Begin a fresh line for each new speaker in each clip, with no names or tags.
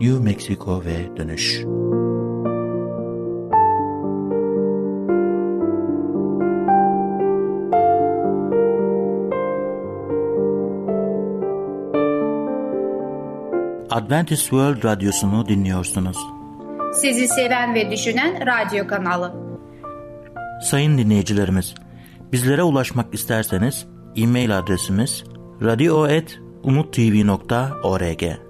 New Mexico ve dönüş. Adventist World Radyosu'nu dinliyorsunuz.
Sizi seven ve düşünen radyo kanalı.
Sayın dinleyicilerimiz, bizlere ulaşmak isterseniz e-mail adresimiz radio.umutv.org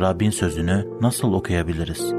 Rabbin sözünü nasıl okuyabiliriz?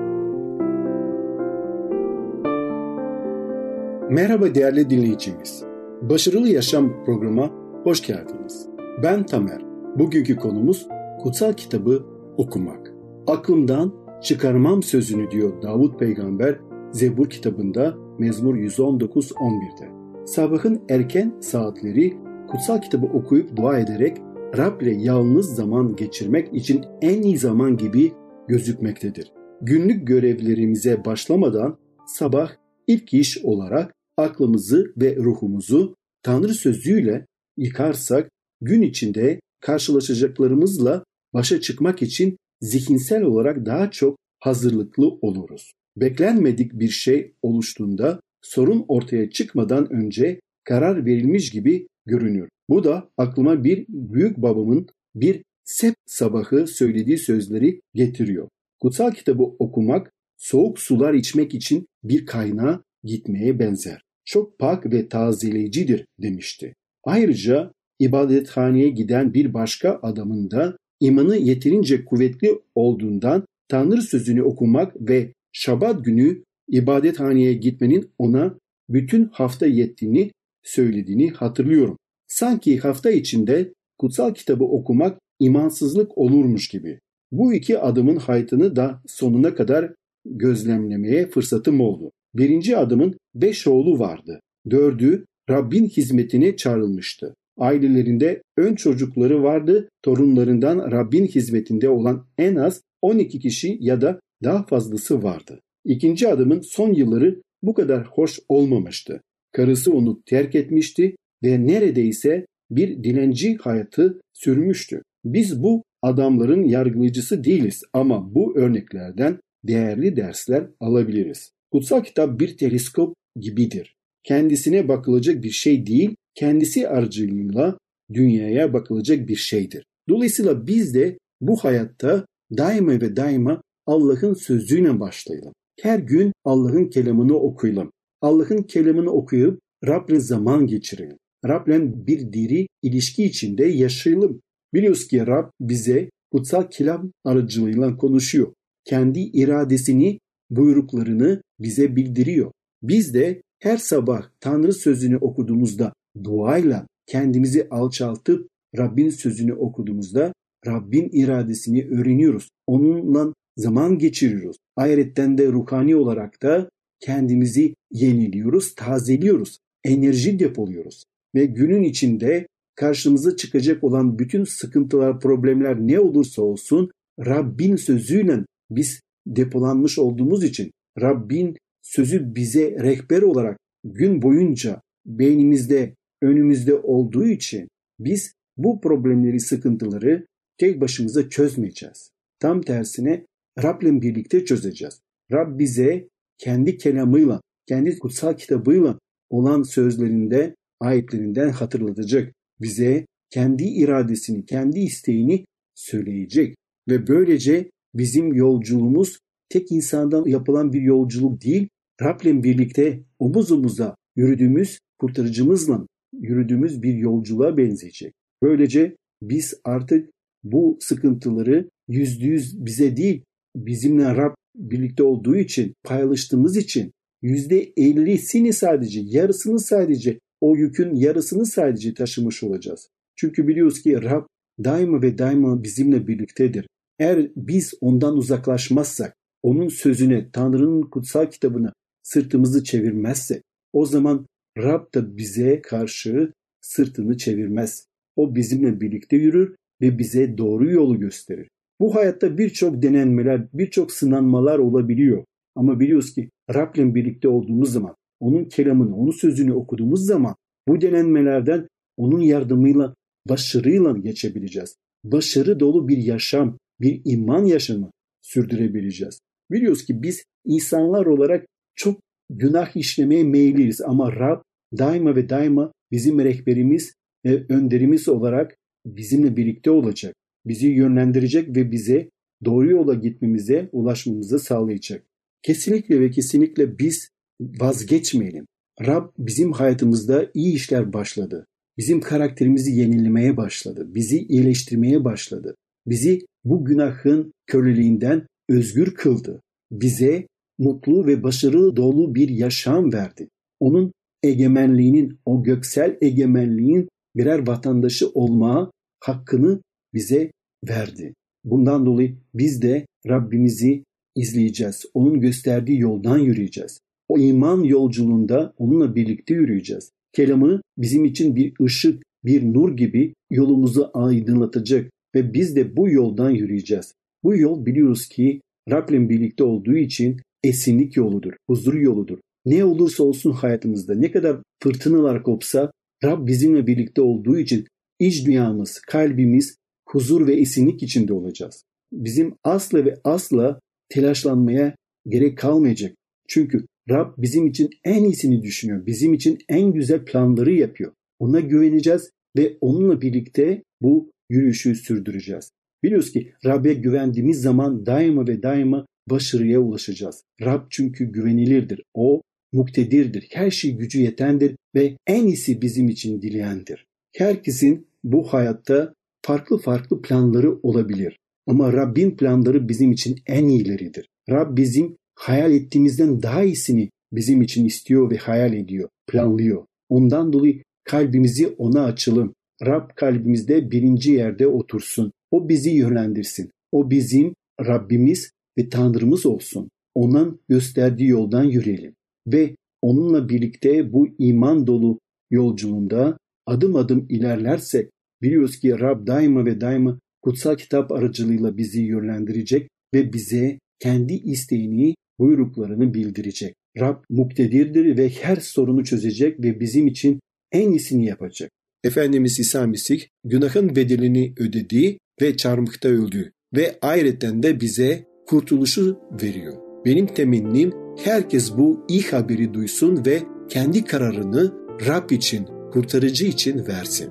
Merhaba değerli dinleyicimiz. Başarılı Yaşam programına hoş geldiniz. Ben Tamer. Bugünkü konumuz kutsal kitabı okumak. Aklımdan çıkarmam sözünü diyor Davut peygamber Zebur kitabında Mezmur 119-11'de. Sabahın erken saatleri kutsal kitabı okuyup dua ederek Rab ile yalnız zaman geçirmek için en iyi zaman gibi gözükmektedir. Günlük görevlerimize başlamadan sabah ilk iş olarak aklımızı ve ruhumuzu Tanrı sözüyle yıkarsak gün içinde karşılaşacaklarımızla başa çıkmak için zihinsel olarak daha çok hazırlıklı oluruz. Beklenmedik bir şey oluştuğunda sorun ortaya çıkmadan önce karar verilmiş gibi görünür. Bu da aklıma bir büyük babamın bir sep sabahı söylediği sözleri getiriyor. Kutsal kitabı okumak soğuk sular içmek için bir kaynağa gitmeye benzer. Çok pak ve tazeleyicidir demişti. Ayrıca ibadethaneye giden bir başka adamın da imanı yeterince kuvvetli olduğundan Tanrı sözünü okumak ve Şabat günü ibadethaneye gitmenin ona bütün hafta yettiğini söylediğini hatırlıyorum. Sanki hafta içinde kutsal kitabı okumak imansızlık olurmuş gibi. Bu iki adımın hayatını da sonuna kadar gözlemlemeye fırsatım oldu. Birinci adımın beş oğlu vardı. Dördü Rabbin hizmetine çağrılmıştı. Ailelerinde ön çocukları vardı, torunlarından Rabbin hizmetinde olan en az 12 kişi ya da daha fazlası vardı. İkinci adımın son yılları bu kadar hoş olmamıştı. Karısı onu terk etmişti ve neredeyse bir dilenci hayatı sürmüştü. Biz bu adamların yargılayıcısı değiliz ama bu örneklerden değerli dersler alabiliriz. Kutsal kitap bir teleskop gibidir. Kendisine bakılacak bir şey değil, kendisi aracılığıyla dünyaya bakılacak bir şeydir. Dolayısıyla biz de bu hayatta daima ve daima Allah'ın sözüyle başlayalım. Her gün Allah'ın kelamını okuyalım. Allah'ın kelamını okuyup Rab'le zaman geçirelim. Rab'le bir diri ilişki içinde yaşayalım. Biliyoruz ki Rab bize kutsal kelam aracılığıyla konuşuyor. Kendi iradesini, buyruklarını bize bildiriyor. Biz de her sabah Tanrı sözünü okuduğumuzda duayla kendimizi alçaltıp Rabbin sözünü okuduğumuzda Rabbin iradesini öğreniyoruz. Onunla zaman geçiriyoruz. Ayrıca de ruhani olarak da kendimizi yeniliyoruz, tazeliyoruz, enerji depoluyoruz. Ve günün içinde karşımıza çıkacak olan bütün sıkıntılar, problemler ne olursa olsun Rabbin sözüyle biz depolanmış olduğumuz için Rabbin sözü bize rehber olarak gün boyunca beynimizde, önümüzde olduğu için biz bu problemleri, sıkıntıları tek başımıza çözmeyeceğiz. Tam tersine Rab'le birlikte çözeceğiz. Rab bize kendi kelamıyla, kendi kutsal kitabıyla olan sözlerinde, ayetlerinden hatırlatacak. Bize kendi iradesini, kendi isteğini söyleyecek. Ve böylece bizim yolculuğumuz tek insandan yapılan bir yolculuk değil, Rab'le birlikte omuz omuza yürüdüğümüz kurtarıcımızla yürüdüğümüz bir yolculuğa benzeyecek. Böylece biz artık bu sıkıntıları yüzde yüz bize değil, bizimle Rab birlikte olduğu için, paylaştığımız için yüzde ellisini sadece, yarısını sadece, o yükün yarısını sadece taşımış olacağız. Çünkü biliyoruz ki Rab daima ve daima bizimle birliktedir. Eğer biz ondan uzaklaşmazsak, onun sözüne, Tanrı'nın kutsal kitabına sırtımızı çevirmezsek, o zaman Rab da bize karşı sırtını çevirmez. O bizimle birlikte yürür ve bize doğru yolu gösterir. Bu hayatta birçok denenmeler, birçok sınanmalar olabiliyor. Ama biliyoruz ki Rab'le birlikte olduğumuz zaman, onun kelamını, onun sözünü okuduğumuz zaman bu denenmelerden onun yardımıyla başarıyla geçebileceğiz. Başarı dolu bir yaşam, bir iman yaşamı sürdürebileceğiz. Biliyoruz ki biz insanlar olarak çok günah işlemeye meyilliyiz ama Rab daima ve daima bizim rehberimiz ve önderimiz olarak bizimle birlikte olacak. Bizi yönlendirecek ve bize doğru yola gitmemize, ulaşmamızı sağlayacak. Kesinlikle ve kesinlikle biz vazgeçmeyelim. Rab bizim hayatımızda iyi işler başladı. Bizim karakterimizi yenilemeye başladı. Bizi iyileştirmeye başladı. Bizi bu günahın köleliğinden özgür kıldı. Bize mutlu ve başarılı dolu bir yaşam verdi. Onun egemenliğinin, o göksel egemenliğin birer vatandaşı olma hakkını bize verdi. Bundan dolayı biz de Rabbimizi izleyeceğiz. Onun gösterdiği yoldan yürüyeceğiz. O iman yolculuğunda onunla birlikte yürüyeceğiz. Kelamı bizim için bir ışık, bir nur gibi yolumuzu aydınlatacak ve biz de bu yoldan yürüyeceğiz. Bu yol biliyoruz ki Rab'le birlikte olduğu için esinlik yoludur, huzur yoludur. Ne olursa olsun hayatımızda ne kadar fırtınalar kopsa Rab bizimle birlikte olduğu için iç dünyamız, kalbimiz huzur ve esinlik içinde olacağız. Bizim asla ve asla telaşlanmaya gerek kalmayacak. Çünkü Rab bizim için en iyisini düşünüyor. Bizim için en güzel planları yapıyor. Ona güveneceğiz ve onunla birlikte bu yürüyüşü sürdüreceğiz. Biliyoruz ki Rab'be güvendiğimiz zaman daima ve daima başarıya ulaşacağız. Rab çünkü güvenilirdir. O muktedirdir. Her şey gücü yetendir ve en iyisi bizim için dileyendir. Herkesin bu hayatta farklı farklı planları olabilir. Ama Rabbin planları bizim için en iyileridir. Rab bizim hayal ettiğimizden daha iyisini bizim için istiyor ve hayal ediyor, planlıyor. Ondan dolayı kalbimizi ona açalım. Rab kalbimizde birinci yerde otursun. O bizi yönlendirsin. O bizim Rabbimiz ve Tanrımız olsun. Onun gösterdiği yoldan yürüyelim. Ve onunla birlikte bu iman dolu yolculuğunda adım adım ilerlersek biliyoruz ki Rab daima ve daima kutsal kitap aracılığıyla bizi yönlendirecek ve bize kendi isteğini, buyruklarını bildirecek. Rab muktedirdir ve her sorunu çözecek ve bizim için en iyisini yapacak. Efendimiz İsa Mesih günahın bedelini ödedi ve çarmıhta öldü ve ayrıca de bize kurtuluşu veriyor. Benim temennim herkes bu iyi haberi duysun ve kendi kararını Rab için, kurtarıcı için versin.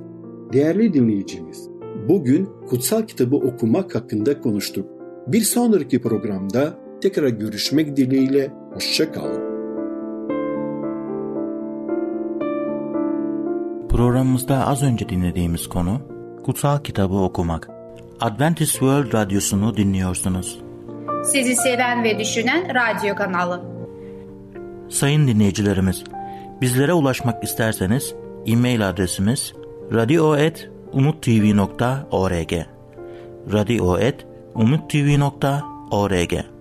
Değerli dinleyicimiz, bugün kutsal kitabı okumak hakkında konuştuk. Bir sonraki programda tekrar görüşmek dileğiyle hoşçakalın.
Programımızda az önce dinlediğimiz konu Kutsal Kitabı Okumak. Adventist World Radyosu'nu dinliyorsunuz.
Sizi seven ve düşünen radyo kanalı.
Sayın dinleyicilerimiz, bizlere ulaşmak isterseniz e-mail adresimiz radio.umutv.org radio.umutv.org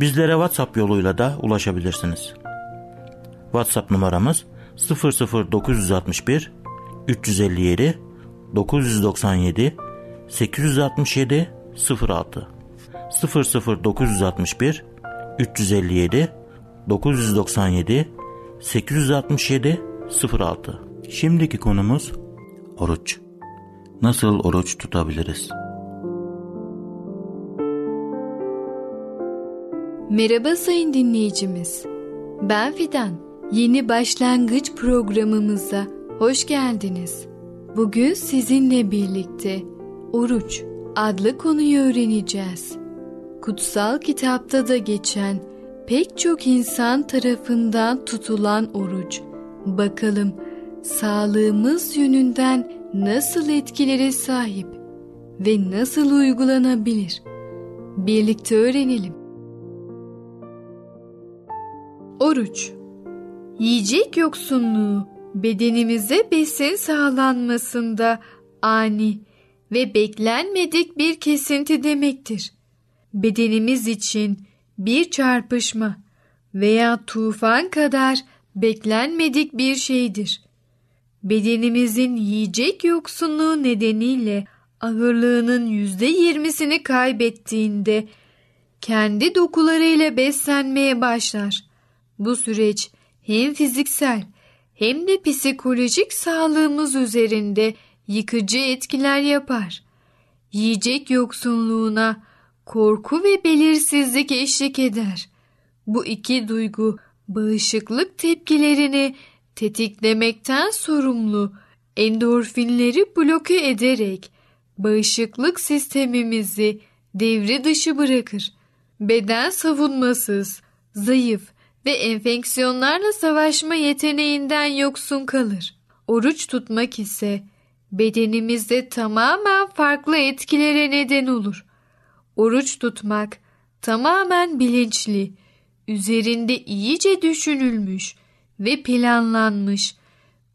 Bizlere WhatsApp yoluyla da ulaşabilirsiniz. WhatsApp numaramız 00961 357 997 867 06 00961 357 997 867 06 Şimdiki konumuz oruç. Nasıl oruç tutabiliriz?
Merhaba sayın dinleyicimiz. Ben Fidan. Yeni başlangıç programımıza hoş geldiniz. Bugün sizinle birlikte oruç adlı konuyu öğreneceğiz. kutsal kitapta da geçen pek çok insan tarafından tutulan oruç. Bakalım sağlığımız yönünden nasıl etkilere sahip ve nasıl uygulanabilir? Birlikte öğrenelim. Oruç Yiyecek yoksunluğu bedenimize besin sağlanmasında ani ve beklenmedik bir kesinti demektir. Bedenimiz için bir çarpışma veya tufan kadar beklenmedik bir şeydir. Bedenimizin yiyecek yoksunluğu nedeniyle ağırlığının yüzde yirmisini kaybettiğinde kendi dokularıyla beslenmeye başlar. Bu süreç hem fiziksel hem de psikolojik sağlığımız üzerinde yıkıcı etkiler yapar. Yiyecek yoksunluğuna korku ve belirsizlik eşlik eder. Bu iki duygu bağışıklık tepkilerini tetiklemekten sorumlu endorfinleri bloke ederek bağışıklık sistemimizi devre dışı bırakır. Beden savunmasız, zayıf ve enfeksiyonlarla savaşma yeteneğinden yoksun kalır. Oruç tutmak ise bedenimizde tamamen farklı etkilere neden olur. Oruç tutmak tamamen bilinçli, üzerinde iyice düşünülmüş ve planlanmış,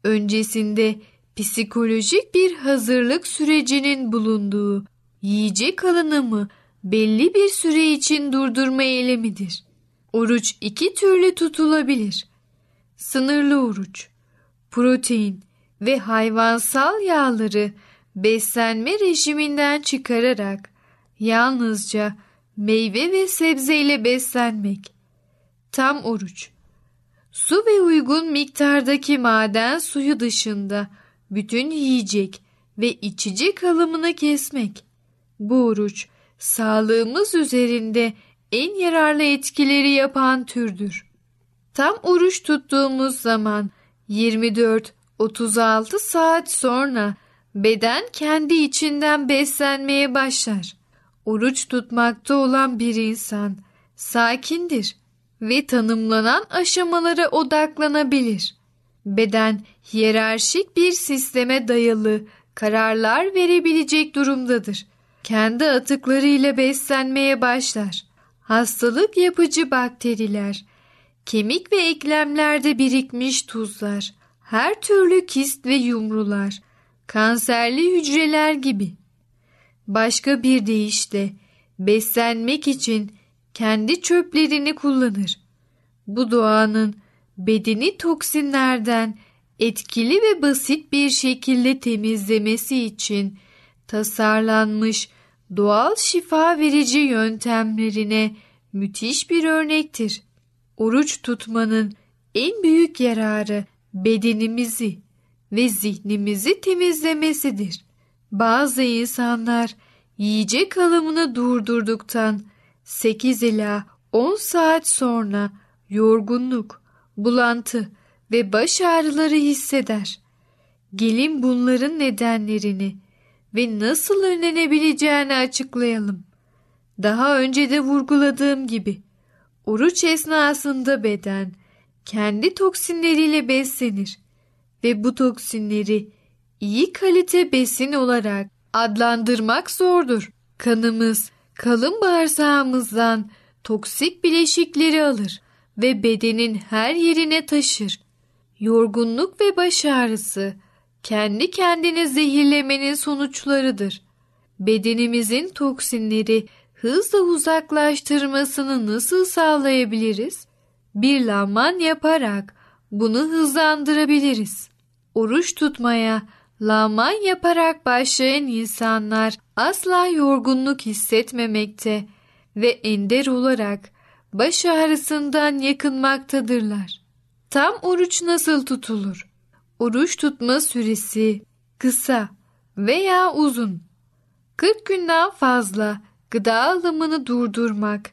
öncesinde psikolojik bir hazırlık sürecinin bulunduğu yiyecek alınımı belli bir süre için durdurma eylemidir. Oruç iki türlü tutulabilir. Sınırlı oruç, protein ve hayvansal yağları beslenme rejiminden çıkararak yalnızca meyve ve sebzeyle beslenmek. Tam oruç. Su ve uygun miktardaki maden suyu dışında bütün yiyecek ve içecek alımını kesmek. Bu oruç sağlığımız üzerinde en yararlı etkileri yapan türdür. Tam oruç tuttuğumuz zaman 24-36 saat sonra beden kendi içinden beslenmeye başlar. Oruç tutmakta olan bir insan sakindir ve tanımlanan aşamalara odaklanabilir. Beden hiyerarşik bir sisteme dayalı kararlar verebilecek durumdadır. Kendi atıklarıyla beslenmeye başlar. Hastalık yapıcı bakteriler, kemik ve eklemlerde birikmiş tuzlar, her türlü kist ve yumrular, kanserli hücreler gibi. Başka bir deyişle beslenmek için kendi çöplerini kullanır. Bu doğanın bedeni toksinlerden etkili ve basit bir şekilde temizlemesi için tasarlanmış doğal şifa verici yöntemlerine müthiş bir örnektir. Oruç tutmanın en büyük yararı bedenimizi ve zihnimizi temizlemesidir. Bazı insanlar yiyecek alımını durdurduktan 8 ila 10 saat sonra yorgunluk, bulantı ve baş ağrıları hisseder. Gelin bunların nedenlerini ve nasıl önlenebileceğini açıklayalım. Daha önce de vurguladığım gibi oruç esnasında beden kendi toksinleriyle beslenir ve bu toksinleri iyi kalite besin olarak adlandırmak zordur. Kanımız kalın bağırsağımızdan toksik bileşikleri alır ve bedenin her yerine taşır. Yorgunluk ve baş ağrısı kendi kendine zehirlemenin sonuçlarıdır. Bedenimizin toksinleri hızla uzaklaştırmasını nasıl sağlayabiliriz? Bir laman yaparak bunu hızlandırabiliriz. Oruç tutmaya laman yaparak başlayan insanlar asla yorgunluk hissetmemekte ve ender olarak baş ağrısından yakınmaktadırlar. Tam oruç nasıl tutulur? Oruç tutma süresi kısa veya uzun. 40 günden fazla gıda alımını durdurmak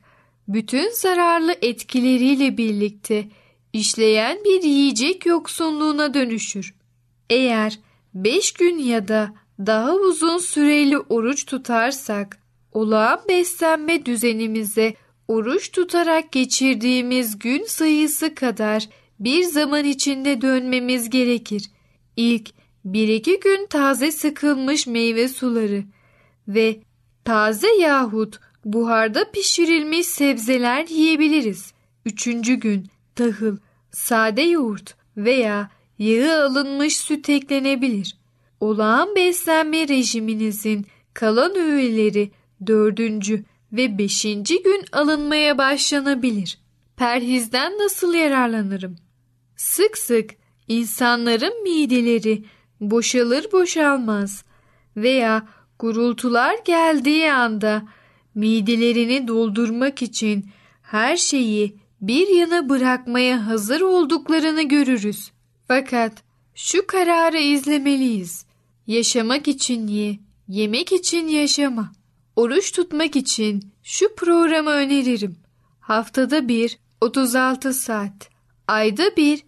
bütün zararlı etkileriyle birlikte işleyen bir yiyecek yoksunluğuna dönüşür. Eğer 5 gün ya da daha uzun süreli oruç tutarsak olağan beslenme düzenimize oruç tutarak geçirdiğimiz gün sayısı kadar bir zaman içinde dönmemiz gerekir. İlk bir iki gün taze sıkılmış meyve suları ve taze yahut buharda pişirilmiş sebzeler yiyebiliriz. Üçüncü gün tahıl, sade yoğurt veya yağı alınmış süt eklenebilir. Olağan beslenme rejiminizin kalan öğeleri dördüncü ve beşinci gün alınmaya başlanabilir. Perhizden nasıl yararlanırım? Sık sık insanların mideleri boşalır boşalmaz veya gurultular geldiği anda midelerini doldurmak için her şeyi bir yana bırakmaya hazır olduklarını görürüz. Fakat şu kararı izlemeliyiz. Yaşamak için ye, yemek için yaşama. Oruç tutmak için şu programı öneririm. Haftada bir 36 saat, ayda bir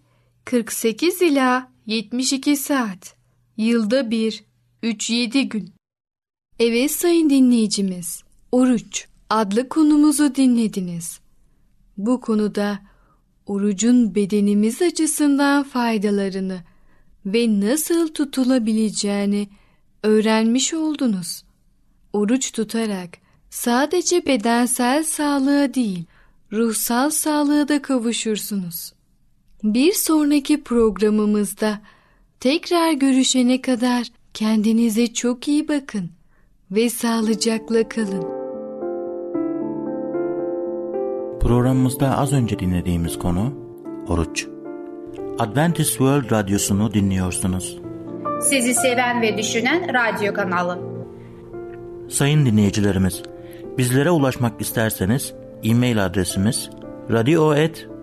48 ila 72 saat, yılda bir 3-7 gün. Evet sayın dinleyicimiz, oruç adlı konumuzu dinlediniz. Bu konuda orucun bedenimiz açısından faydalarını ve nasıl tutulabileceğini öğrenmiş oldunuz. Oruç tutarak sadece bedensel sağlığa değil, ruhsal sağlığa da kavuşursunuz. Bir sonraki programımızda tekrar görüşene kadar kendinize çok iyi bakın ve sağlıcakla kalın.
Programımızda az önce dinlediğimiz konu oruç. Adventist World Radyosu'nu dinliyorsunuz.
Sizi seven ve düşünen radyo kanalı.
Sayın dinleyicilerimiz, bizlere ulaşmak isterseniz e-mail adresimiz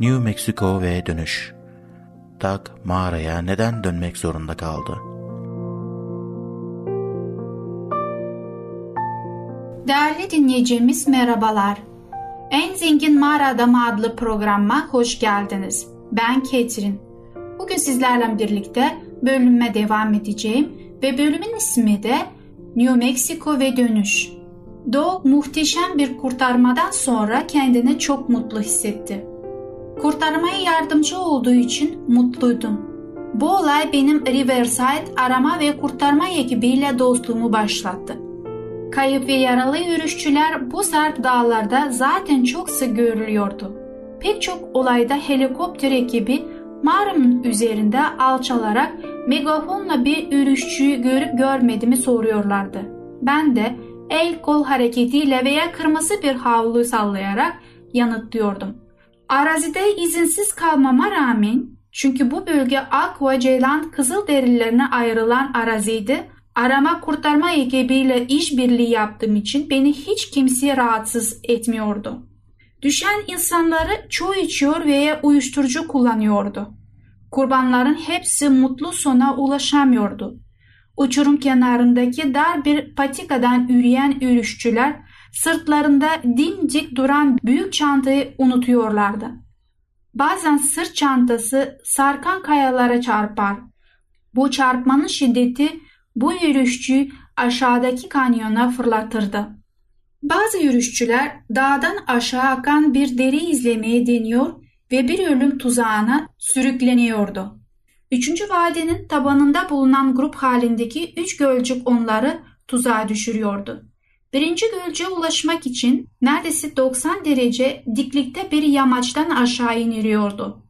New Mexico ve dönüş. Doug mağaraya neden dönmek zorunda kaldı?
Değerli dinleyicimiz merhabalar. En Zengin Mağara Adamı adlı programma hoş geldiniz. Ben Ketrin. Bugün sizlerle birlikte bölüme devam edeceğim ve bölümün ismi de New Mexico ve Dönüş. Doug muhteşem bir kurtarmadan sonra kendini çok mutlu hissetti. Kurtarmaya yardımcı olduğu için mutluydum. Bu olay benim Riverside arama ve kurtarma ekibiyle dostluğumu başlattı. Kayıp ve yaralı yürüyüşçüler bu sert dağlarda zaten çok sık görülüyordu. Pek çok olayda helikopter ekibi mağaranın üzerinde alçalarak megafonla bir yürüyüşçüyü görüp görmediğimi soruyorlardı. Ben de el kol hareketiyle veya kırmızı bir havlu sallayarak yanıtlıyordum. Arazide izinsiz kalmama rağmen çünkü bu bölge Ak Ceylan Kızılderililerine ayrılan araziydi. Arama kurtarma ekibiyle işbirliği yaptığım için beni hiç kimseye rahatsız etmiyordu. Düşen insanları çoğu içiyor veya uyuşturucu kullanıyordu. Kurbanların hepsi mutlu sona ulaşamıyordu. Uçurum kenarındaki dar bir patikadan yürüyen yürüyüşçüler sırtlarında dimdik duran büyük çantayı unutuyorlardı. Bazen sırt çantası sarkan kayalara çarpar. Bu çarpmanın şiddeti bu yürüyüşçüyü aşağıdaki kanyona fırlatırdı. Bazı yürüyüşçüler dağdan aşağı akan bir deri izlemeye deniyor ve bir ölüm tuzağına sürükleniyordu. Üçüncü vadenin tabanında bulunan grup halindeki üç gölcük onları tuzağa düşürüyordu. Birinci gölcüğe ulaşmak için neredeyse 90 derece diklikte bir yamaçtan aşağı iniliyordu.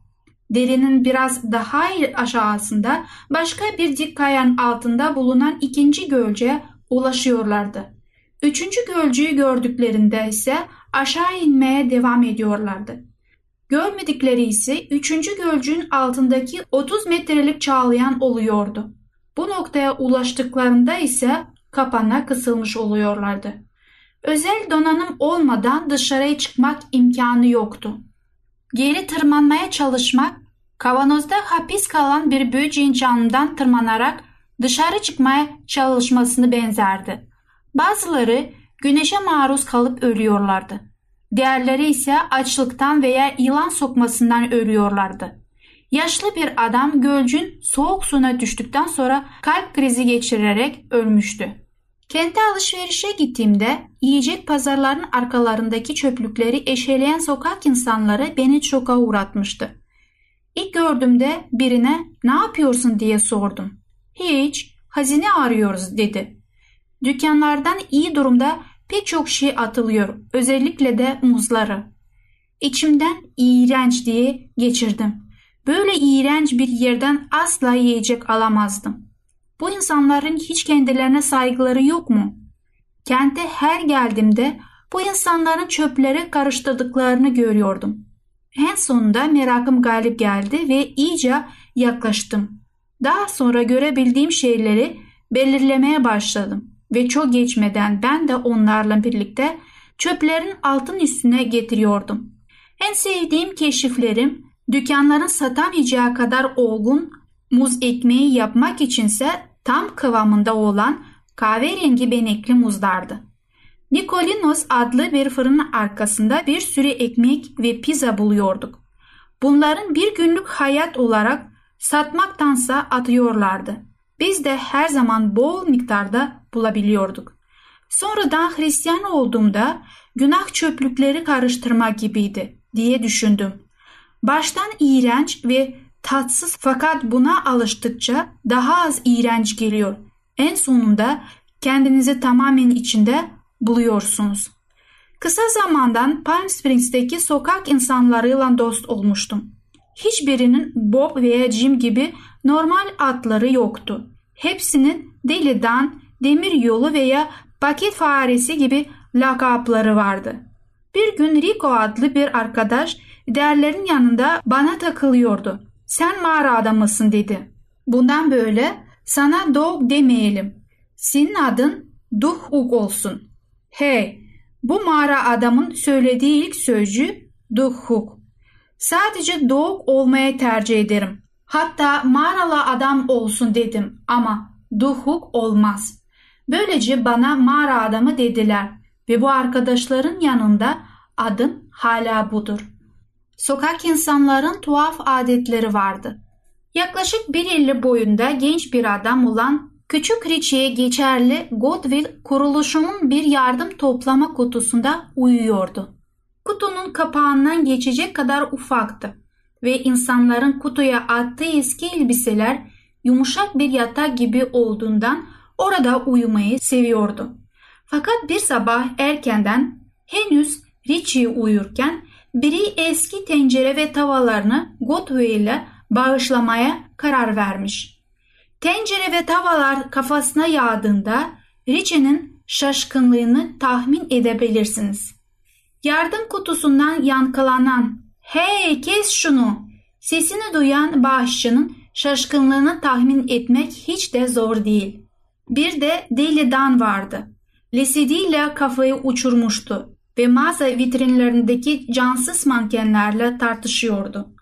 Derinin biraz daha aşağısında başka bir dik kayan altında bulunan ikinci gölcüğe ulaşıyorlardı. Üçüncü gölcüğü gördüklerinde ise aşağı inmeye devam ediyorlardı. Görmedikleri ise üçüncü gölcüğün altındaki 30 metrelik çağlayan oluyordu. Bu noktaya ulaştıklarında ise kapana kısılmış oluyorlardı. Özel donanım olmadan dışarıya çıkmak imkanı yoktu. Geri tırmanmaya çalışmak, kavanozda hapis kalan bir böceğin canından tırmanarak dışarı çıkmaya çalışmasını benzerdi. Bazıları güneşe maruz kalıp ölüyorlardı. Diğerleri ise açlıktan veya yılan sokmasından ölüyorlardı. Yaşlı bir adam gölcün soğuk suyuna düştükten sonra kalp krizi geçirerek ölmüştü. Kente alışverişe gittiğimde yiyecek pazarların arkalarındaki çöplükleri eşeleyen sokak insanları beni çoka uğratmıştı. İlk gördüğümde birine ne yapıyorsun diye sordum. Hiç, hazine arıyoruz dedi. Dükkanlardan iyi durumda pek çok şey atılıyor, özellikle de muzları. İçimden iğrenç diye geçirdim. Böyle iğrenç bir yerden asla yiyecek alamazdım. Bu insanların hiç kendilerine saygıları yok mu? Kente her geldiğimde bu insanların çöpleri karıştırdıklarını görüyordum. En sonunda merakım galip geldi ve iyice yaklaştım. Daha sonra görebildiğim şeyleri belirlemeye başladım ve çok geçmeden ben de onlarla birlikte çöplerin altın üstüne getiriyordum. En sevdiğim keşiflerim dükkanların satamayacağı kadar olgun muz ekmeği yapmak içinse tam kıvamında olan kahverengi benekli muzlardı. Nikolinos adlı bir fırının arkasında bir sürü ekmek ve pizza buluyorduk. Bunların bir günlük hayat olarak satmaktansa atıyorlardı. Biz de her zaman bol miktarda bulabiliyorduk. Sonradan Hristiyan olduğumda günah çöplükleri karıştırmak gibiydi diye düşündüm. Baştan iğrenç ve tatsız fakat buna alıştıkça daha az iğrenç geliyor. En sonunda kendinizi tamamen içinde buluyorsunuz. Kısa zamandan Palm Springs'teki sokak insanlarıyla dost olmuştum. Hiçbirinin Bob veya Jim gibi normal adları yoktu. Hepsinin Deli'dan, Demir Yolu veya Paket Faresi gibi lakapları vardı. Bir gün Rico adlı bir arkadaş değerlerin yanında bana takılıyordu. Sen mağara adamısın dedi. Bundan böyle sana Dog demeyelim. Senin adın Duhuk olsun. Hey, bu mağara adamın söylediği ilk sözcü Duhuk. Sadece Dog olmaya tercih ederim. Hatta mağaralı adam olsun dedim ama Duhuk olmaz. Böylece bana mağara adamı dediler ve bu arkadaşların yanında adım hala budur. Sokak insanların tuhaf adetleri vardı. Yaklaşık bir elli boyunda genç bir adam olan Küçük Richie'ye geçerli Godwill kuruluşunun bir yardım toplama kutusunda uyuyordu. Kutunun kapağından geçecek kadar ufaktı ve insanların kutuya attığı eski elbiseler yumuşak bir yatak gibi olduğundan orada uyumayı seviyordu. Fakat bir sabah erkenden henüz Richie uyurken biri eski tencere ve tavalarını Godway ile bağışlamaya karar vermiş. Tencere ve tavalar kafasına yağdığında Richie'nin şaşkınlığını tahmin edebilirsiniz. Yardım kutusundan yankılanan ''Hey kes şunu!'' sesini duyan bağışçının şaşkınlığını tahmin etmek hiç de zor değil. Bir de Deli Dan vardı. Lesidiyle kafayı uçurmuştu ve mağaza vitrinlerindeki cansız mankenlerle tartışıyordu.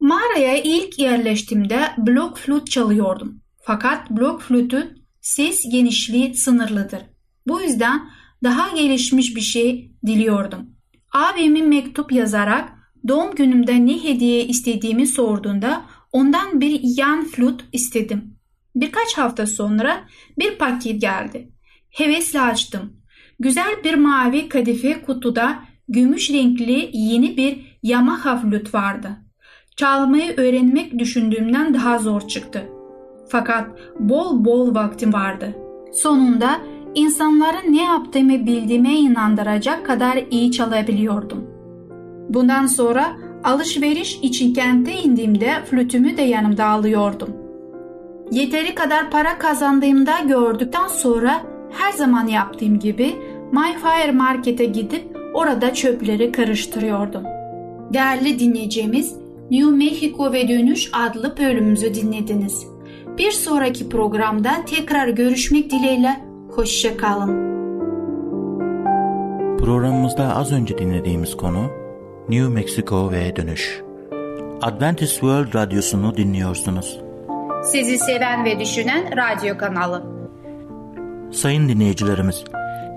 Mağaraya ilk yerleştiğimde blok flüt çalıyordum. Fakat blok flütün ses genişliği sınırlıdır. Bu yüzden daha gelişmiş bir şey diliyordum. Abimin mektup yazarak doğum günümde ne hediye istediğimi sorduğunda ondan bir yan flüt istedim. Birkaç hafta sonra bir paket geldi. Hevesle açtım. Güzel bir mavi kadife kutuda gümüş renkli yeni bir Yamaha flüt vardı. Çalmayı öğrenmek düşündüğümden daha zor çıktı. Fakat bol bol vaktim vardı. Sonunda insanların ne yaptığımı bildiğime inandıracak kadar iyi çalabiliyordum. Bundan sonra alışveriş için kente indiğimde flütümü de yanımda alıyordum. Yeteri kadar para kazandığımda gördükten sonra her zaman yaptığım gibi Mayfair Market'e gidip orada çöpleri karıştırıyordum. Değerli dinleyeceğimiz New Mexico ve Dönüş adlı bölümümüzü dinlediniz. Bir sonraki programda tekrar görüşmek dileğiyle hoşçakalın.
Programımızda az önce dinlediğimiz konu New Mexico ve dönüş. Adventist World Radyosu'nu dinliyorsunuz.
Sizi seven ve düşünen radyo kanalı.
Sayın dinleyicilerimiz,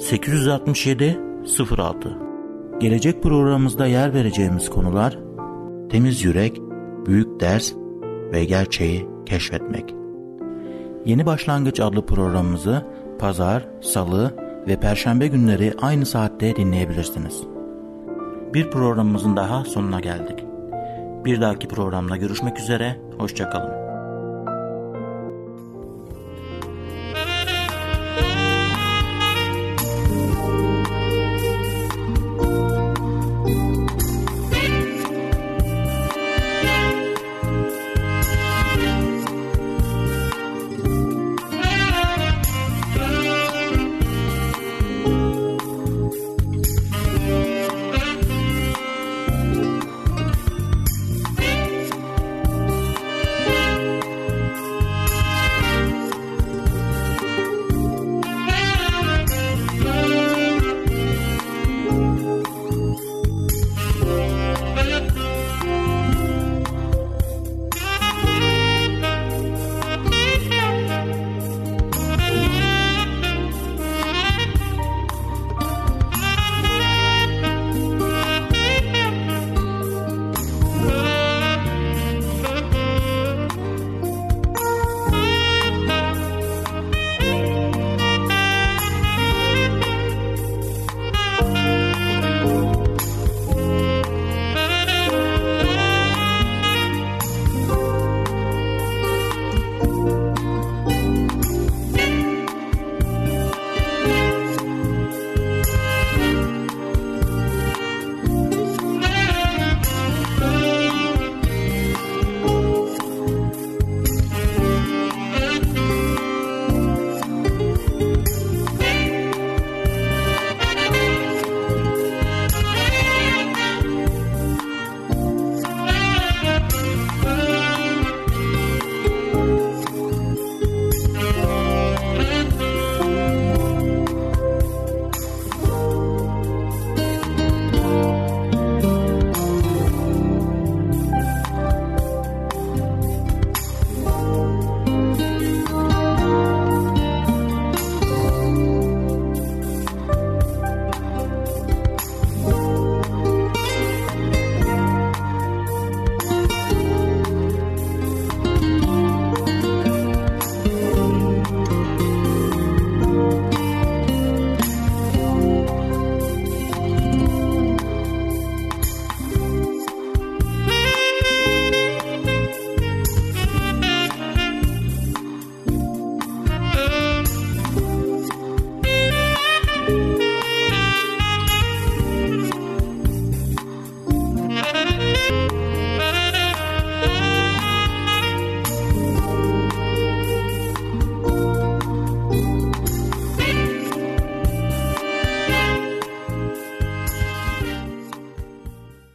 867 06 Gelecek programımızda yer vereceğimiz konular temiz yürek, büyük ders ve gerçeği keşfetmek. Yeni Başlangıç adlı programımızı pazar, salı ve perşembe günleri aynı saatte dinleyebilirsiniz. Bir programımızın daha sonuna geldik. Bir dahaki programda görüşmek üzere, hoşçakalın.